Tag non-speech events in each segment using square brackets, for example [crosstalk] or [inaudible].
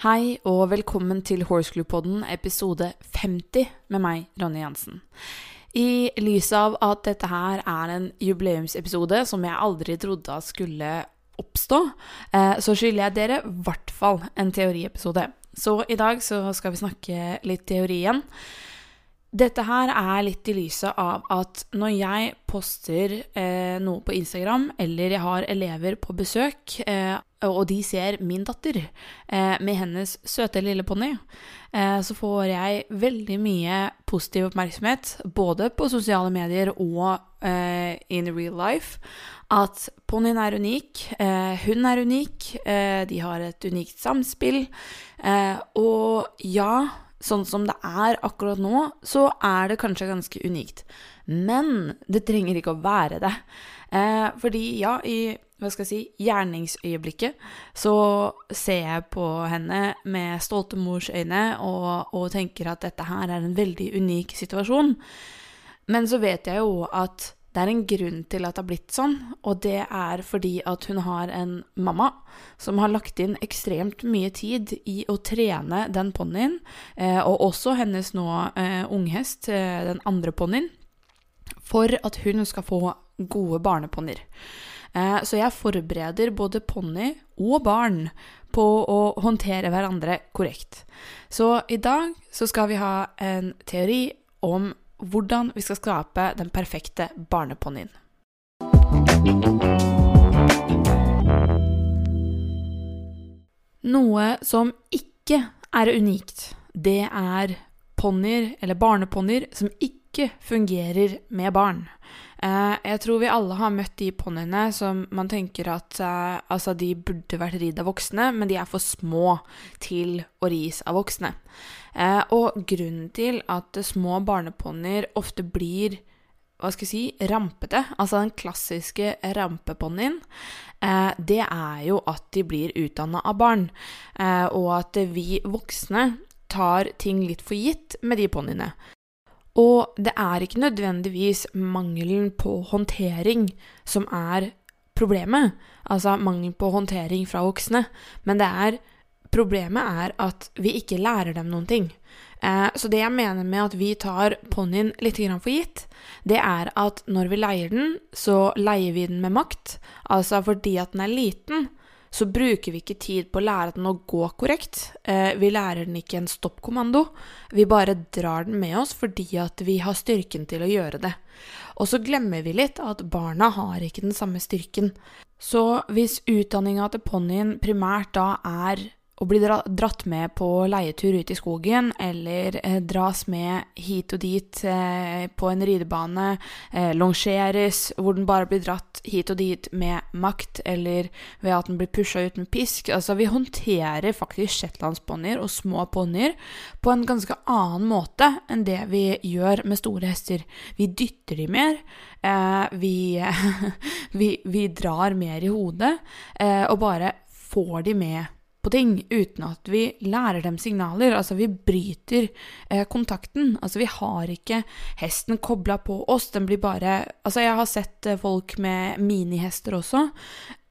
Hei og velkommen til Horseclub-podden episode 50 med meg, Ronny Jansen. I lys av at dette her er en jubileumsepisode som jeg aldri trodde skulle oppstå, eh, så skylder jeg dere i hvert fall en teoriepisode. Så i dag så skal vi snakke litt teori igjen. Dette her er litt i lyset av at når jeg poster eh, noe på Instagram, eller jeg har elever på besøk, eh, og de ser min datter eh, med hennes søte lille ponni, eh, så får jeg veldig mye positiv oppmerksomhet, både på sosiale medier og eh, in real life, at ponnien er unik, eh, hun er unik, de har et unikt samspill, og ja sånn som det er akkurat nå, så er det kanskje ganske unikt. Men det trenger ikke å være det. Eh, fordi ja, i hva skal jeg si, gjerningsøyeblikket så ser jeg på henne med stolte mors øyne og, og tenker at dette her er en veldig unik situasjon. Men så vet jeg jo at det er en grunn til at det har blitt sånn, og det er fordi at hun har en mamma som har lagt inn ekstremt mye tid i å trene den ponnien, eh, og også hennes nå eh, unghest, eh, den andre ponnien, for at hun skal få gode barneponnier. Eh, så jeg forbereder både ponni og barn på å håndtere hverandre korrekt. Så i dag så skal vi ha en teori om hvordan vi skal skape den perfekte barneponnien. Noe som ikke er unikt, det er ponnier, eller barneponnier, som ikke fungerer med barn. Eh, jeg tror vi alle har møtt de ponniene som man tenker at eh, altså de burde vært ridd av voksne, men de er for små til å ris av voksne. Eh, og grunnen til at små barneponnier ofte blir hva skal jeg si, rampete, altså den klassiske rampeponnien, det er jo at de blir utdanna av barn, og at vi voksne tar ting litt for gitt med de ponniene. Og det er ikke nødvendigvis mangelen på håndtering som er problemet, altså mangel på håndtering fra voksne, men det er Problemet er at vi ikke lærer dem noen ting. Eh, så det jeg mener med at vi tar ponnien litt for gitt, det er at når vi leier den, så leier vi den med makt. Altså fordi at den er liten, så bruker vi ikke tid på å lære den å gå korrekt. Eh, vi lærer den ikke en stoppkommando. Vi bare drar den med oss fordi at vi har styrken til å gjøre det. Og så glemmer vi litt at barna har ikke den samme styrken. Så hvis utdanninga til ponnien primært da er å bli dratt med på leietur ut i skogen, eller eh, dras med hit og dit eh, på en ridebane, eh, longeres, hvor den bare blir dratt hit og dit med makt, eller ved at den blir pusha ut med pisk. Altså, vi håndterer faktisk shetlandsponnier og små ponnier på en ganske annen måte enn det vi gjør med store hester. Vi dytter de mer. Eh, vi, [laughs] vi, vi, drar mer i hodet, eh, og bare får de med på ting uten at vi lærer dem signaler. Altså, vi bryter eh, kontakten. Altså, vi har ikke hesten kobla på oss. Den blir bare Altså, jeg har sett eh, folk med minihester også,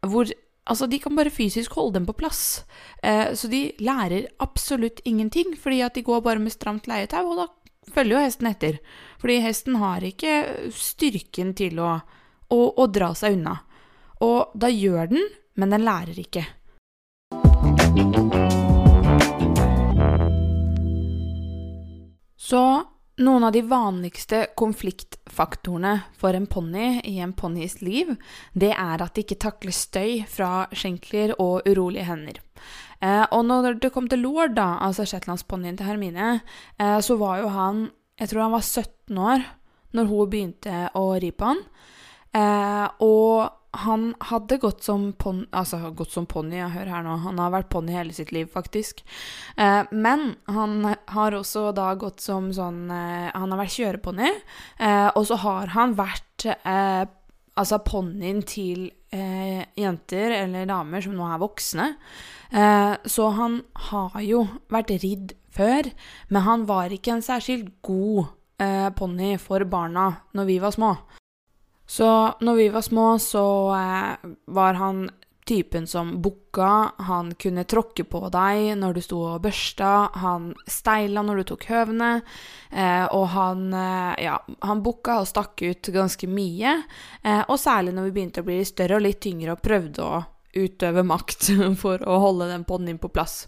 hvor Altså, de kan bare fysisk holde dem på plass. Eh, så de lærer absolutt ingenting, fordi at de går bare med stramt leietau, og da følger jo hesten etter. Fordi hesten har ikke styrken til å, å, å dra seg unna. Og da gjør den, men den lærer ikke. Så noen av de vanligste konfliktfaktorene for en ponni i en ponnis liv, det er at de ikke takler støy fra skjenkler og urolige hender. Eh, og når det kom til lord, da, altså shetlandsponnien til Hermine, eh, så var jo han Jeg tror han var 17 år når hun begynte å ri på han. Eh, og han hadde gått som ponni Altså gått som ponni, ja, hør her nå. Han har vært ponni hele sitt liv, faktisk. Eh, men han har også da gått som sånn eh, Han har vært kjøreponni, eh, og så har han vært eh, altså ponnien til eh, jenter eller damer som nå er voksne. Eh, så han har jo vært ridd før, men han var ikke en særskilt god eh, ponni for barna når vi var små. Så når vi var små, så eh, var han typen som bukka, han kunne tråkke på deg når du sto og børsta, han steila når du tok høvene, eh, og han eh, ja, han bukka og stakk ut ganske mye. Eh, og særlig når vi begynte å bli større og litt tyngre og prøvde å utøve makt [laughs] for å holde den ponnen på plass.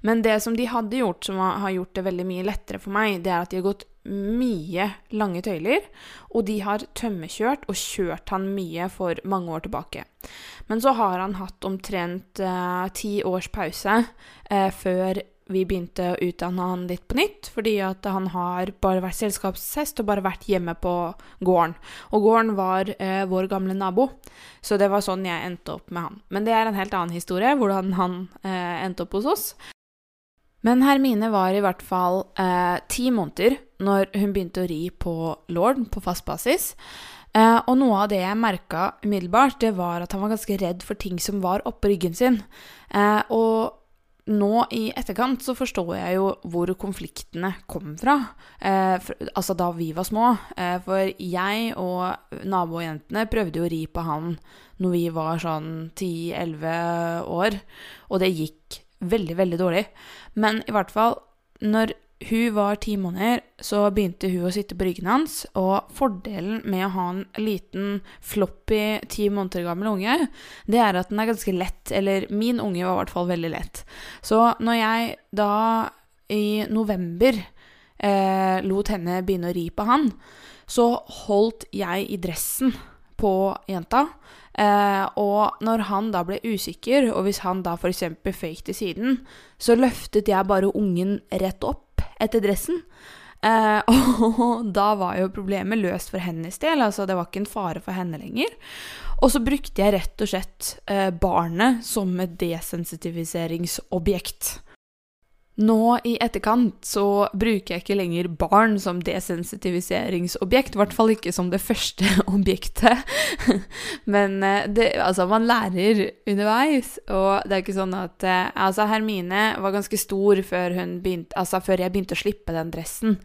Men det som de hadde gjort, som har gjort det veldig mye lettere for meg, det er at de har gått mye lange tøyler, og de har tømmekjørt og kjørt han mye for mange år tilbake. Men så har han hatt omtrent eh, ti års pause eh, før vi begynte å utdanne han litt på nytt, fordi at han har bare vært selskapshest og bare vært hjemme på gården. Og gården var eh, vår gamle nabo, så det var sånn jeg endte opp med han. Men det er en helt annen historie, hvordan han eh, endte opp hos oss. Men Hermine var i hvert fall eh, ti måneder når hun begynte å ri på Lord på fast basis. Eh, og noe av det jeg merka umiddelbart, det var at han var ganske redd for ting som var oppå ryggen sin. Eh, og nå i etterkant så forstår jeg jo hvor konfliktene kom fra. Eh, for, altså da vi var små. Eh, for jeg og nabojentene prøvde jo å ri på han når vi var sånn 10-11 år, og det gikk veldig, veldig dårlig. Men i hvert fall, når hun var ti måneder, så begynte hun å sitte på ryggen hans. Og fordelen med å ha en liten floppy ti måneder gammel unge, det er at den er ganske lett. Eller min unge var i hvert fall veldig lett. Så når jeg da i november eh, lot henne begynne å ri på han, så holdt jeg i dressen på jenta. Eh, og når han da ble usikker, og hvis han da f.eks. føyk til siden, så løftet jeg bare ungen rett opp etter dressen. Eh, [laughs] og da var jo problemet løst for hennes del, altså det var ikke en fare for henne lenger. Og så brukte jeg rett og slett eh, barnet som et desensitiviseringsobjekt. Nå i etterkant så bruker jeg ikke lenger barn som desensitiviseringsobjekt, i hvert fall ikke som det første [laughs] objektet. Men eh, det, altså, man lærer underveis, og det er ikke sånn at eh, Altså, Hermine var ganske stor før, begynte, altså, før jeg begynte å slippe den dressen.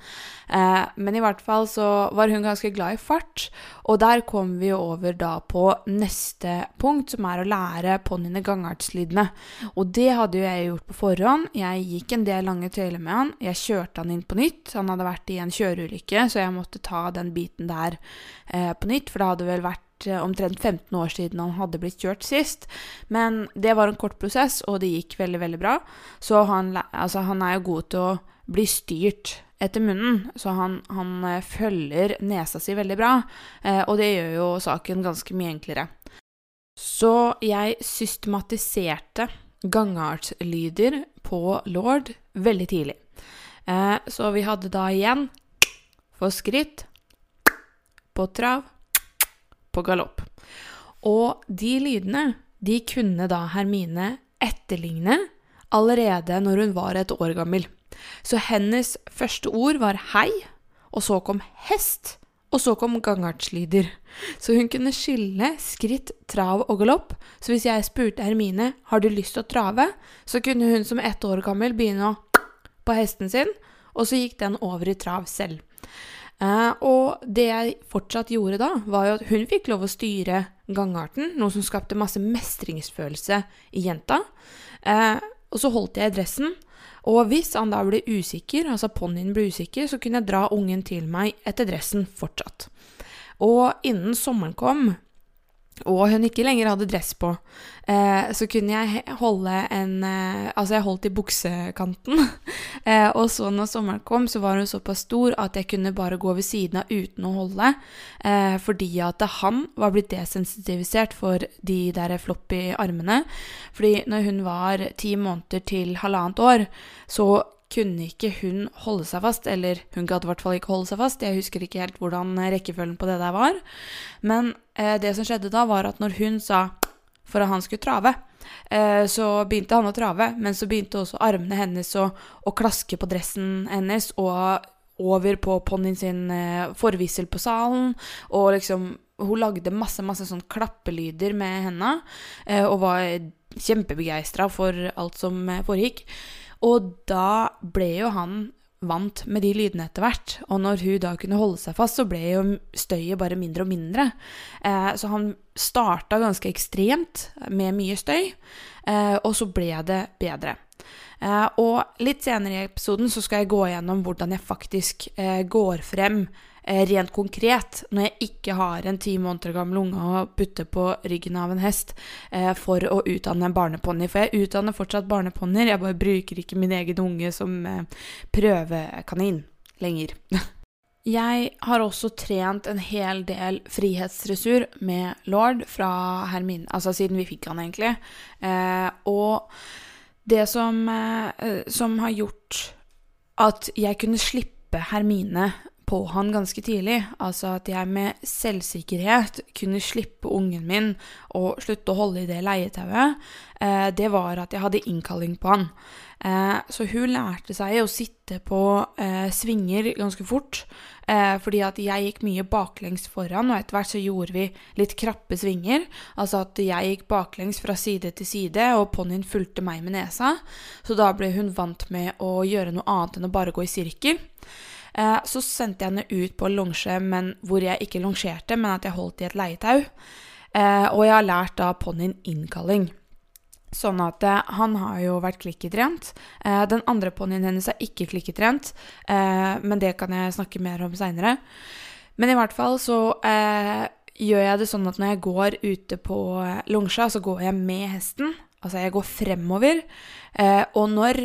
Eh, men i hvert fall så var hun ganske glad i fart, og der kom vi over da på neste punkt, som er å lære ponniene gangartslydene. Og det hadde jo jeg gjort på forhånd. Jeg gikk en del lange tøyler med han. Jeg kjørte han inn på nytt. Han hadde vært i en kjøreulykke, så jeg måtte ta den biten der eh, på nytt, for det hadde vel vært eh, omtrent 15 år siden han hadde blitt kjørt sist. Men det var en kort prosess, og det gikk veldig, veldig bra. Så han, altså, han er jo god til å bli styrt etter munnen, så han, han eh, følger nesa si veldig bra, eh, og det gjør jo saken ganske mye enklere. Så jeg systematiserte gangartslyder på lord veldig tidlig. Eh, så vi hadde da igjen for skritt, på trav, på galopp. Og de lydene, de kunne da Hermine etterligne allerede når hun var et år gammel. Så hennes første ord var hei, og så kom hest, og så kom gangartslyder. Så hun kunne skille skritt, trav og galopp. Så hvis jeg spurte Hermine har du lyst til å trave, så kunne hun som ett år gammel begynne å på hesten sin, og så gikk den over i trav selv. Uh, og det jeg fortsatt gjorde da, var jo at hun fikk lov å styre gangarten, noe som skapte masse mestringsfølelse i jenta. Uh, og så holdt jeg i dressen, og hvis han da ble usikker, altså ponnien ble usikker, så kunne jeg dra ungen til meg etter dressen fortsatt. Og innen sommeren kom, og hun ikke lenger hadde dress på, eh, så kunne jeg holde en eh, Altså, jeg holdt i buksekanten. [laughs] eh, og så når sommeren kom, så var hun såpass stor at jeg kunne bare gå ved siden av uten å holde. Eh, fordi at han var blitt desensitivisert for de der floppy armene. Fordi når hun var ti måneder til halvannet år, så kunne ikke hun holde seg fast, eller hun gadd i hvert fall ikke holde seg fast. Jeg husker ikke helt hvordan rekkefølgen på det der var. Men eh, det som skjedde da, var at når hun sa for at han skulle trave, eh, så begynte han å trave, men så begynte også armene hennes å, å klaske på dressen hennes og over på ponnien sin eh, forvissel på salen, og liksom Hun lagde masse, masse sånn klappelyder med henda, eh, og var kjempebegeistra for alt som eh, foregikk. Og da ble jo han vant med de lydene etter hvert. Og når hun da kunne holde seg fast, så ble jo støyet bare mindre og mindre. Eh, så han starta ganske ekstremt med mye støy, eh, og så ble det bedre. Eh, og litt senere i episoden så skal jeg gå gjennom hvordan jeg faktisk eh, går frem rent konkret, når jeg ikke har en ti måneder gammel unge å putte på ryggen av en hest eh, for å utdanne en barneponni. For jeg utdanner fortsatt barneponnier, jeg bare bruker ikke min egen unge som eh, prøvekanin lenger. [laughs] Jeg har også trent en hel del frihetsdressur med lord fra Hermine, altså siden vi fikk han, egentlig. Eh, og det som, eh, som har gjort at jeg kunne slippe Hermine på han ganske tidlig. Altså at jeg med selvsikkerhet kunne slippe ungen min og slutte å holde i det leietauet. Eh, det var at jeg hadde innkalling på han. Eh, så hun lærte seg å sitte på eh, svinger ganske fort. Eh, fordi at jeg gikk mye baklengs foran, og etter hvert så gjorde vi litt krappe svinger. Altså at jeg gikk baklengs fra side til side, og ponnien fulgte meg med nesa. Så da ble hun vant med å gjøre noe annet enn å bare gå i sirkel. Eh, så sendte jeg henne ut på longe, men hvor jeg ikke longerte, men at jeg holdt i et leietau. Eh, og jeg har lært da ponnien innkalling. Sånn at eh, han har jo vært klikketrent. den andre ponnien hennes er ikke klikketrent, men det kan jeg snakke mer om seinere. Men i hvert fall så gjør jeg det sånn at når jeg går ute på longa, så går jeg med hesten. Altså jeg går fremover. og når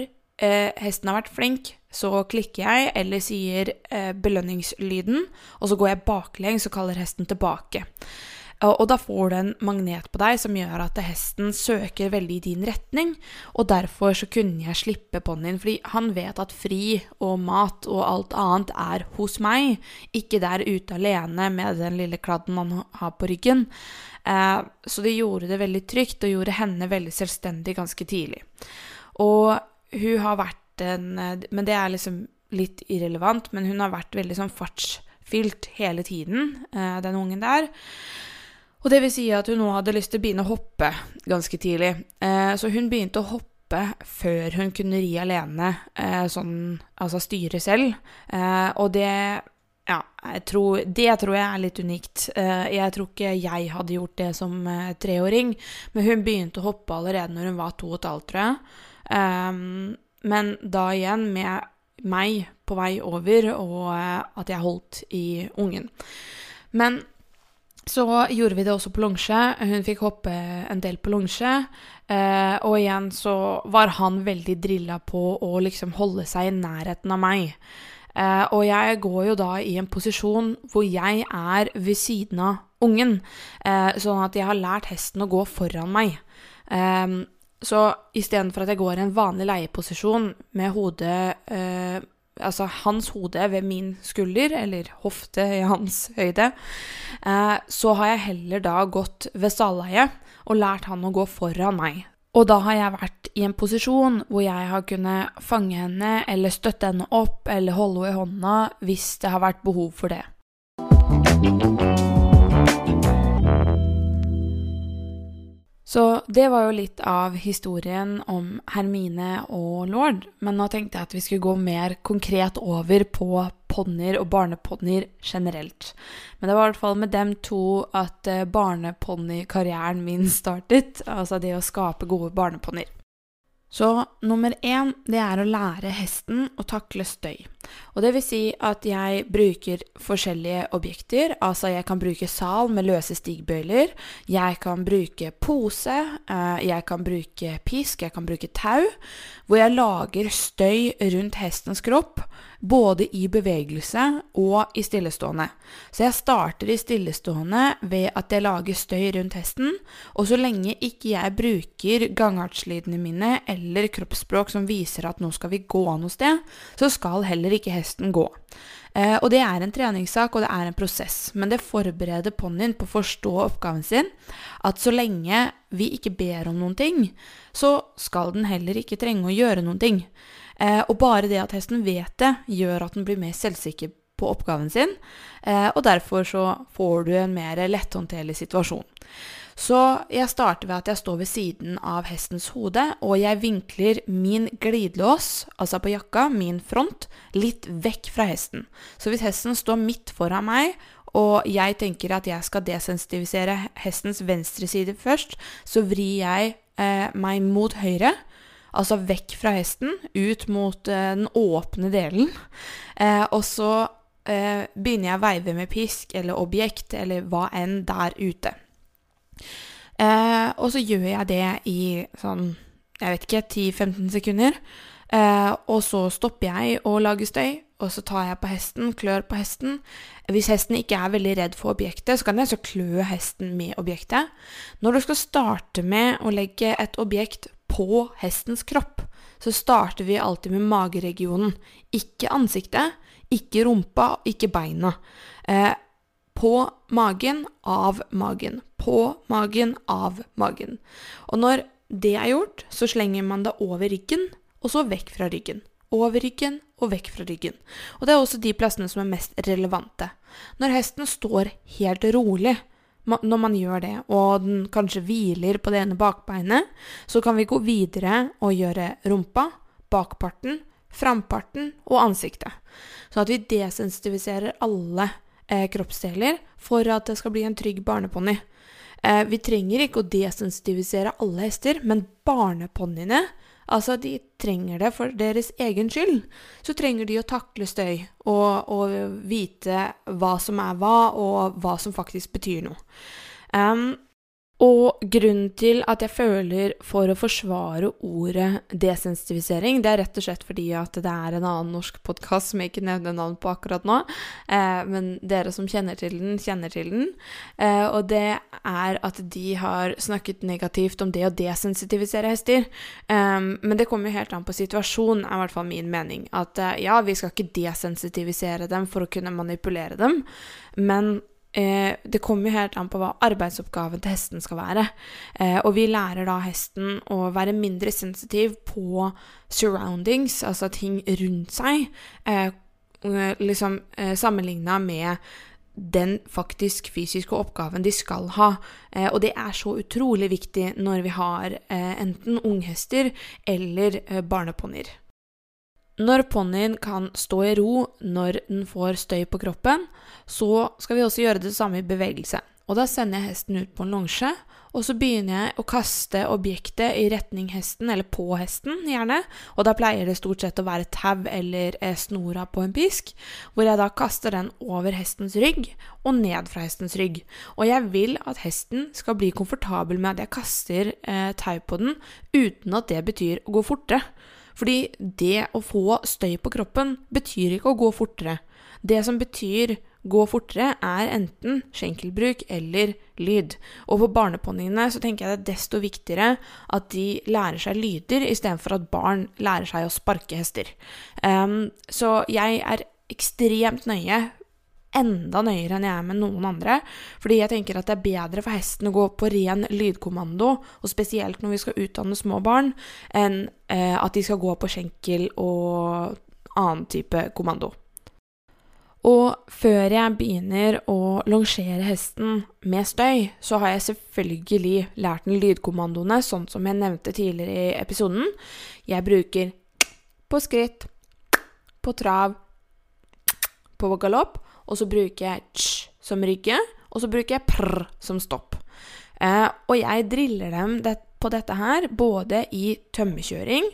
hesten har vært flink, så klikker jeg eller sier eh, belønningslyden, og så går jeg baklengs og kaller hesten tilbake. Og, da får du en magnet på deg som gjør at hesten søker veldig i din retning, og derfor så kunne jeg slippe ponnien, fordi han vet at fri og mat og alt annet er hos meg, ikke der ute alene med den lille kladden han har på ryggen. Eh, så det gjorde det veldig trygt, og gjorde henne veldig selvstendig ganske tidlig. Og hun har vært en eh, Men det er liksom litt irrelevant, men hun har vært veldig sånn fartsfylt hele tiden, eh, den ungen der. Og det vil si at hun nå hadde lyst til å begynne å hoppe ganske tidlig. Eh, så hun begynte å hoppe før hun kunne ri alene, sånn altså styre selv. Og det ja, tror, det tror jeg er litt unikt. Jeg tror ikke jeg hadde gjort det som treåring, men hun begynte å hoppe allerede når hun var to og et halvt, tror jeg. Men da igjen med meg på vei over, og eh, at jeg holdt i ungen. Men så gjorde vi det også på longe. Hun fikk hoppe en del på longe. Eh, og igjen så var han veldig drilla på å liksom holde seg i nærheten av meg. Eh, og jeg går jo da i en posisjon hvor jeg er ved siden av ungen. Eh, sånn at jeg har lært hesten å gå foran meg. Så istedenfor at jeg går i en vanlig leieposisjon med hodet eh, Altså hans hode ved min skulder, eller hofte i hans høyde, eh, så har jeg heller da gått ved stalleie og lært han å gå foran meg. Og da har jeg vært i en posisjon hvor jeg har kunnet fange henne eller støtte henne opp eller holde henne i hånda hvis det har vært behov for det. Så det var jo litt av historien om Hermine og lord, men nå tenkte jeg at vi skulle gå mer konkret over på ponnier og barneponnier generelt. Men det var i hvert fall med dem to at eh, barneponnikarrieren min startet, altså det å skape gode barneponnier. Så nummer én, det er å lære hesten å takle støy. Og det vil si at jeg bruker forskjellige objekter. Altså jeg kan bruke sal med løse stigbøyler. Jeg kan bruke pose. Eh, jeg kan bruke pisk. Jeg kan bruke tau. Hvor jeg lager støy rundt hestens kropp både i bevegelse og i stillestående. Så jeg starter i stillestående ved at jeg lager støy rundt hesten, og så lenge ikke jeg bruker gangartslydene mine eller kroppsspråk som viser at nå skal vi gå noe sted, så skal heller ikke hesten gå. Eh, og det er en treningssak, og det er en prosess, men det forbereder ponnien på å forstå oppgaven sin, at så lenge vi ikke ber om noen ting, så skal den heller ikke trenge å gjøre noen ting. Eh, og bare det at hesten vet det, gjør at den blir mer selvsikker på oppgaven sin, eh, og derfor så får du en mer letthåndterlig situasjon. Så jeg starter ved at jeg står ved siden av hestens hode, og jeg vinkler min glidelås, altså på jakka, min front, litt vekk fra hesten. Så hvis hesten står midt foran meg, og jeg tenker at jeg skal desensitivisere hestens venstre side først, så vrir jeg eh, meg mot høyre, altså vekk fra hesten, ut mot eh, den åpne delen. Eh, og så eh, begynner jeg å veive med pisk eller objekt eller hva enn der ute. Eh, og så gjør jeg det i sånn, jeg vet ikke, 10-15 sekunder. Eh, og så stopper jeg å lage støy, og så tar jeg på hesten, klør på hesten. Hvis hesten ikke er veldig redd for objektet, så kan jeg så klø hesten med objektet. Når du skal starte med å legge et objekt på hestens kropp, så starter vi alltid med mageregionen. Ikke ansiktet, ikke rumpa, ikke beina. Eh, på magen, av magen. På magen, av magen. Og når det er gjort, så slenger man det over ryggen, og så vekk fra ryggen. Over ryggen og vekk fra ryggen. Og det er også de plassene som er mest relevante. Når hesten står helt rolig, når man gjør det, og den kanskje hviler på det ene bakbeinet, så kan vi gå videre og gjøre rumpa, bakparten, framparten og ansiktet. Sånn at vi desensitiviserer alle eh, kroppsdeler for at det skal bli en trygg barneponni. Eh, vi trenger ikke å desensitivisere alle hester, men barneponniene Altså, de trenger det for deres egen skyld. Så trenger de å takle støy og, og vite hva som er hva, og hva som faktisk betyr noe. Um, og grunnen til at jeg føler for å forsvare ordet desensitivisering, det er rett og slett fordi at det er en annen norsk podkast som jeg ikke nevner navn på akkurat nå, eh, men dere som kjenner til den, kjenner til den. Eh, og det er at de har snakket negativt om det å desensitivisere hester. Eh, men det kommer jo helt an på situasjonen, er i hvert fall min mening. At eh, ja, vi skal ikke desensitivisere dem for å kunne manipulere dem, men eh, det kommer jo helt an på hva arbeidsoppgaven til hesten skal være. Eh, og vi lærer da hesten å være mindre sensitiv på surroundings, altså ting rundt seg, eh, liksom eh, sammenligna med den faktisk fysiske oppgaven de skal ha. Eh, og det er så utrolig viktig når vi har eh, enten unghester eller eh, barneponnier. Når ponnien kan stå i ro når den får støy på kroppen, så skal vi også gjøre det samme i bevegelse. Og da sender jeg hesten ut på en longe, og så begynner jeg å kaste objektet i retning hesten, eller på hesten, gjerne. Og da pleier det stort sett å være tau eller eh, snora på en pisk, hvor jeg da kaster den over hestens rygg og ned fra hestens rygg. Og jeg vil at hesten skal bli komfortabel med at jeg kaster eh, tau på den, uten at det betyr å gå fortere. Fordi det å få støy på kroppen betyr ikke å gå fortere. Det som betyr gå fortere, er enten skjenkelbruk eller lyd. Og for barneponniene så tenker jeg det er desto viktigere at de lærer seg lyder, istedenfor at barn lærer seg å sparke hester. Um, så jeg er ekstremt nøye enda nøyere enn jeg er med noen andre. Fordi jeg tenker at det er bedre for hesten å gå på ren lydkommando, og spesielt når vi skal utdanne små barn, enn eh, at de skal gå på skjenkel og annen type kommando. Og før jeg begynner å longere hesten med støy, så har jeg selvfølgelig lært den lydkommandoene, sånn som jeg nevnte tidligere i episoden. Jeg bruker på skritt, på trav, på galopp, og så bruker jeg ch som rygge, og så bruker jeg prr som stopp. Eh, og jeg driller dem det, på dette her både i tømmekjøring,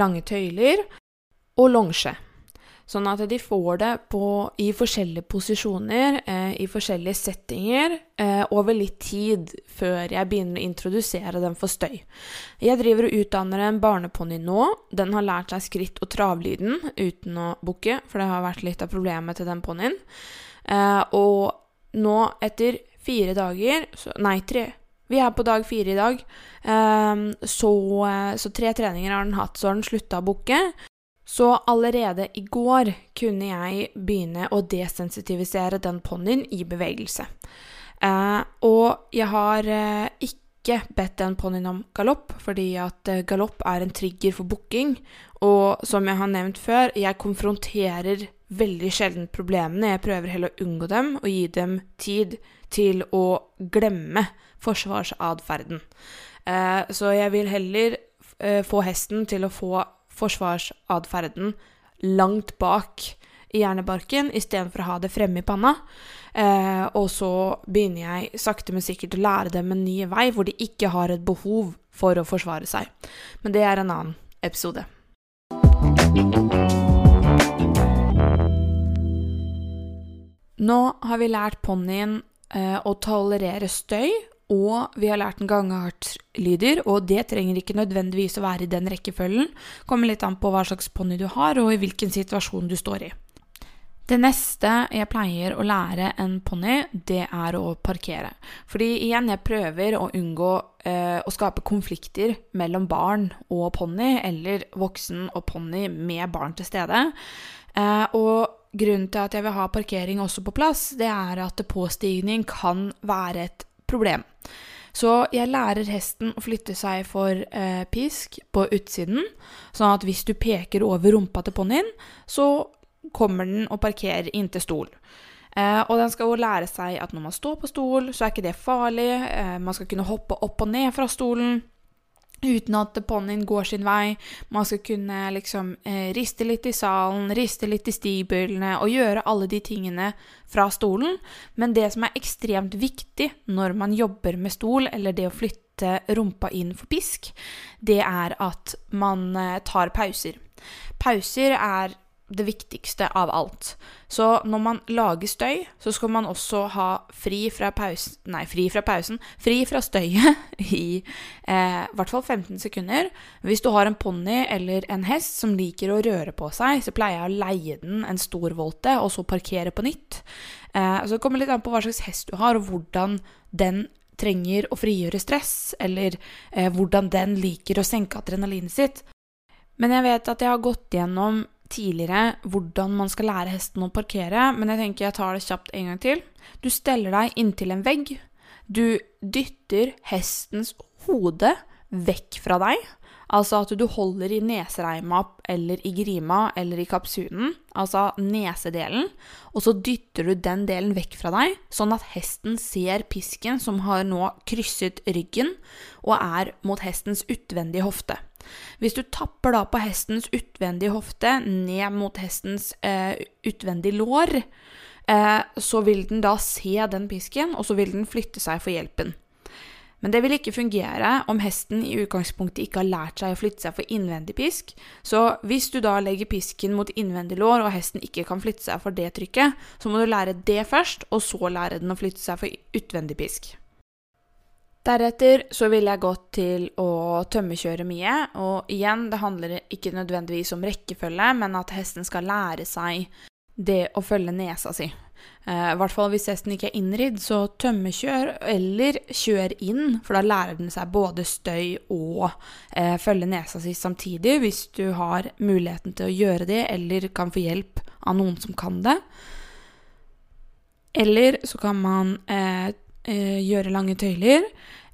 lange tøyler og longe. Sånn at de får det på, i forskjellige posisjoner, eh, i forskjellige settinger, eh, over litt tid før jeg begynner å introdusere dem for støy. Jeg driver og utdanner en barneponni nå. Den har lært seg skritt- og travlyden uten å bukke, for det har vært litt av problemet til den ponnien. Eh, og nå, etter fire dager så, Nei, tre. Vi er på dag fire i dag. Eh, så, eh, så tre treninger har den hatt, så har den slutta å bukke. Så allerede i går kunne jeg begynne å desensitivisere den ponnien i bevegelse. Eh, og jeg har eh, ikke bedt den ponnien om galopp, fordi at eh, galopp er en trigger for booking. Og som jeg har nevnt før, jeg konfronterer veldig sjelden problemene. Jeg prøver heller å unngå dem og gi dem tid til å glemme forsvarsatferden. Eh, så jeg vil heller eh, få hesten til å få forsvarsatferden langt bak i hjernebarken istedenfor å ha det fremme i panna. Eh, og så begynner jeg sakte, men sikkert å lære dem en ny vei hvor de ikke har et behov for å forsvare seg. Men det er en annen episode. Nå har vi lært ponnien eh, å tolerere støy, og vi har lært en gangeartslyder, og det trenger ikke nødvendigvis å være i den rekkefølgen. Kommer litt an på hva slags ponni du har, og i hvilken situasjon du står i. Det neste jeg pleier å lære en ponni, det er å parkere. Fordi igjen, jeg prøver å unngå eh, å skape konflikter mellom barn og ponni, eller voksen og ponni med barn til stede. Eh, og grunnen til at jeg vil ha parkering også på plass, det er at påstigning kan være et problem. Så jeg lærer hesten å flytte seg for eh, pisk på utsiden, sånn at hvis du peker over rumpa til ponnien, så kommer den og parkerer inntil stol. Eh, og den skal jo lære seg at når man står på stol, så er ikke det farlig. Eh, man skal kunne hoppe opp og ned fra stolen uten at ponnien går sin vei. Man skal kunne liksom eh, riste litt i salen, riste litt i stigbøylene og gjøre alle de tingene fra stolen. Men det som er ekstremt viktig når man jobber med stol, eller det å flytte rumpa inn for pisk, det er at man eh, tar pauser. Pauser er det viktigste av alt. Så når man lager støy, så skal man også ha fri fra pausen Nei, fri fra pausen. Fri fra støyet [laughs] i eh, hvert fall 15 sekunder. Hvis du har en ponni eller en hest som liker å røre på seg, så pleier jeg å leie den en stor volte, og så parkere på nytt. Eh, så det kommer litt an på hva slags hest du har, og hvordan den trenger å frigjøre stress, eller eh, hvordan den liker å senke adrenalinet sitt. Men jeg vet at jeg har gått gjennom tidligere hvordan man skal lære hesten å parkere, men jeg tenker jeg tar det kjapt en gang til. Du steller deg inntil en vegg. Du dytter hestens hode vekk fra deg. Altså at du holder i nesereima eller i grima eller i kapsunen, altså nesedelen, og så dytter du den delen vekk fra deg, sånn at hesten ser pisken som har nå krysset ryggen og er mot hestens utvendige hofte. Hvis du tapper da på hestens utvendige hofte ned mot hestens eh, utvendige lår, eh, så vil den da se den pisken, og så vil den flytte seg for hjelpen. Men det vil ikke fungere om hesten i utgangspunktet ikke har lært seg å flytte seg for innvendig pisk. Så hvis du da legger pisken mot innvendig lår, og hesten ikke kan flytte seg for det trykket, så må du lære det først, og så lære den å flytte seg for utvendig pisk. Deretter så vil jeg gått til å tømmekjøre mye, og igjen, det handler ikke nødvendigvis om rekkefølge, men at hesten skal lære seg det å følge nesa si. Eh, I hvert fall hvis hesten ikke er innridd, så tømmekjør eller kjør inn, for da lærer den seg både støy og eh, følge nesa si samtidig, hvis du har muligheten til å gjøre det, eller kan få hjelp av noen som kan det. Eller så kan man eh, eh gjøre lange tøyler.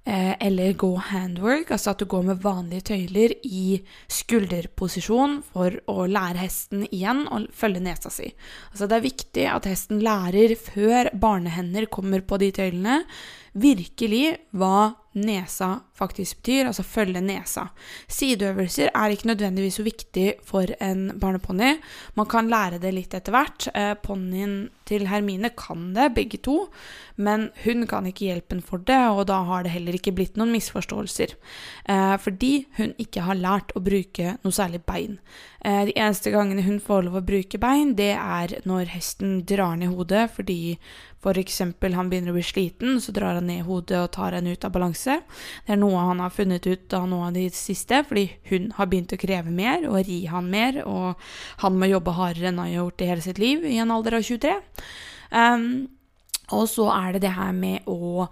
Eh, eller gå handwork, altså at du går med vanlige tøyler i skulderposisjon for å lære hesten igjen å følge nesa si. Altså det er viktig at hesten lærer før barnehender kommer på de tøylene, virkelig hva nesa faktisk betyr, altså følge nesa. Sideøvelser er ikke nødvendigvis så viktig for en barneponni. Man kan lære det litt etter hvert. Eh, Ponnien til Hermine kan det, begge to, men hun kan ikke hjelpe henne for det, og da har det heller ikke blitt noen misforståelser. Eh, fordi hun ikke har lært å bruke noe særlig bein. Eh, de eneste gangene hun får lov å bruke bein, det er når hesten drar ned hodet fordi f.eks. han begynner å bli sliten, så drar han ned hodet og tar henne ut av balanse. Det er noe han har funnet ut av noe av de siste, fordi hun har begynt å kreve mer og ri han mer, og han må jobbe hardere enn han har gjort i hele sitt liv i en alder av 23. Um, og så er det det her med å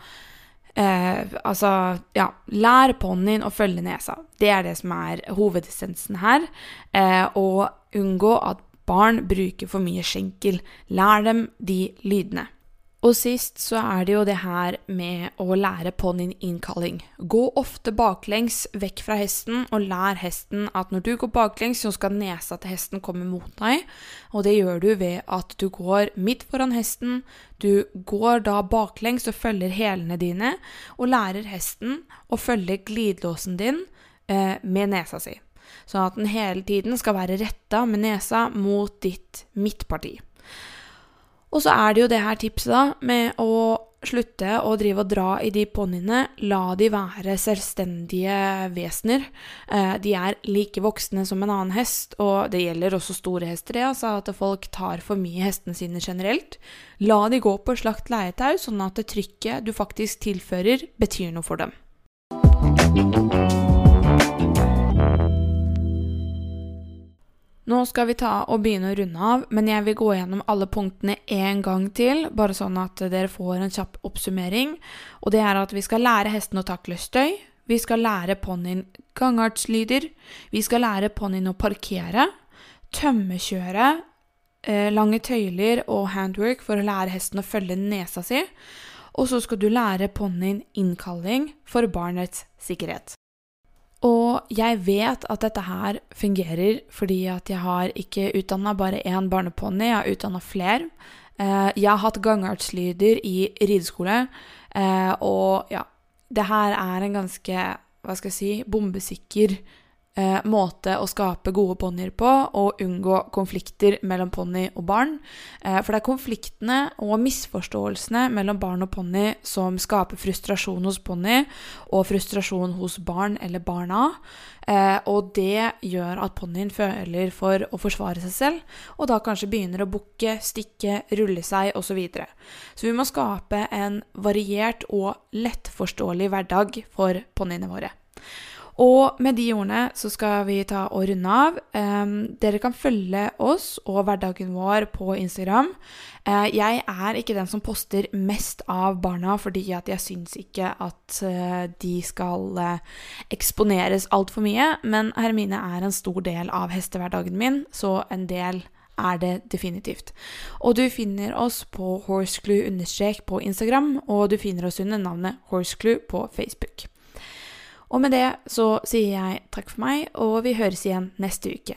Eh, altså, ja, lær ponnien å følge nesa. Det er det som er hovedessensen her. Eh, og unngå at barn bruker for mye skjenkel. Lær dem de lydene. Og sist så er det jo det her med å lære på din innkalling. Gå ofte baklengs vekk fra hesten, og lær hesten at når du går baklengs, så skal nesa til hesten komme mot deg. Og det gjør du ved at du går midt foran hesten, du går da baklengs og følger hælene dine, og lærer hesten å følge glidelåsen din eh, med nesa si. Sånn at den hele tiden skal være retta med nesa mot ditt midtparti. Og så er det jo det her tipset, da, med å slutte å drive og dra i de ponniene. La de være selvstendige vesener. Eh, de er like voksne som en annen hest, og det gjelder også store hester, det, altså at folk tar for mye hestene sine generelt. La de gå på slakt leietau, sånn at det trykket du faktisk tilfører, betyr noe for dem. Nå skal vi ta og begynne å runde av, men jeg vil gå gjennom alle punktene en gang til, bare sånn at dere får en kjapp oppsummering. Og det er at vi skal lære hesten å takle støy. Vi skal lære ponnien gangartslyder. Vi skal lære ponnien å parkere. Tømmekjøre. Eh, lange tøyler og handwork for å lære hesten å følge nesa si. Og så skal du lære ponnien innkalling for barnets sikkerhet. Og jeg vet at dette her fungerer fordi at jeg har ikke utdanna bare én barneponni, jeg har utdanna flere. Eh, jeg har hatt gangartslyder i rideskole, eh, og ja Det her er en ganske, hva skal jeg si, bombesikker eh, måte å skape gode ponnier på og unngå konflikter mellom ponni og barn. Eh, for det er konfliktene og misforståelsene mellom barn og ponni som skaper frustrasjon hos ponni og frustrasjon hos barn eller barna. Eh, og det gjør at ponnien føler for å forsvare seg selv, og da kanskje begynner å bukke, stikke, rulle seg osv. Så, videre. så vi må skape en variert og lettforståelig hverdag for ponniene våre. Og med de ordene så skal vi ta og runde av. Um, dere kan følge oss og hverdagen vår på Instagram. Uh, jeg er ikke den som poster mest av barna, fordi at jeg syns ikke at uh, de skal uh, eksponeres altfor mye. Men Hermine er en stor del av hestehverdagen min, så en del er det definitivt. Og du finner oss på horseclue på Instagram, og du finner oss under navnet Horseclue på Facebook. Og med det så sier jeg takk for meg, og vi høres igjen neste uke.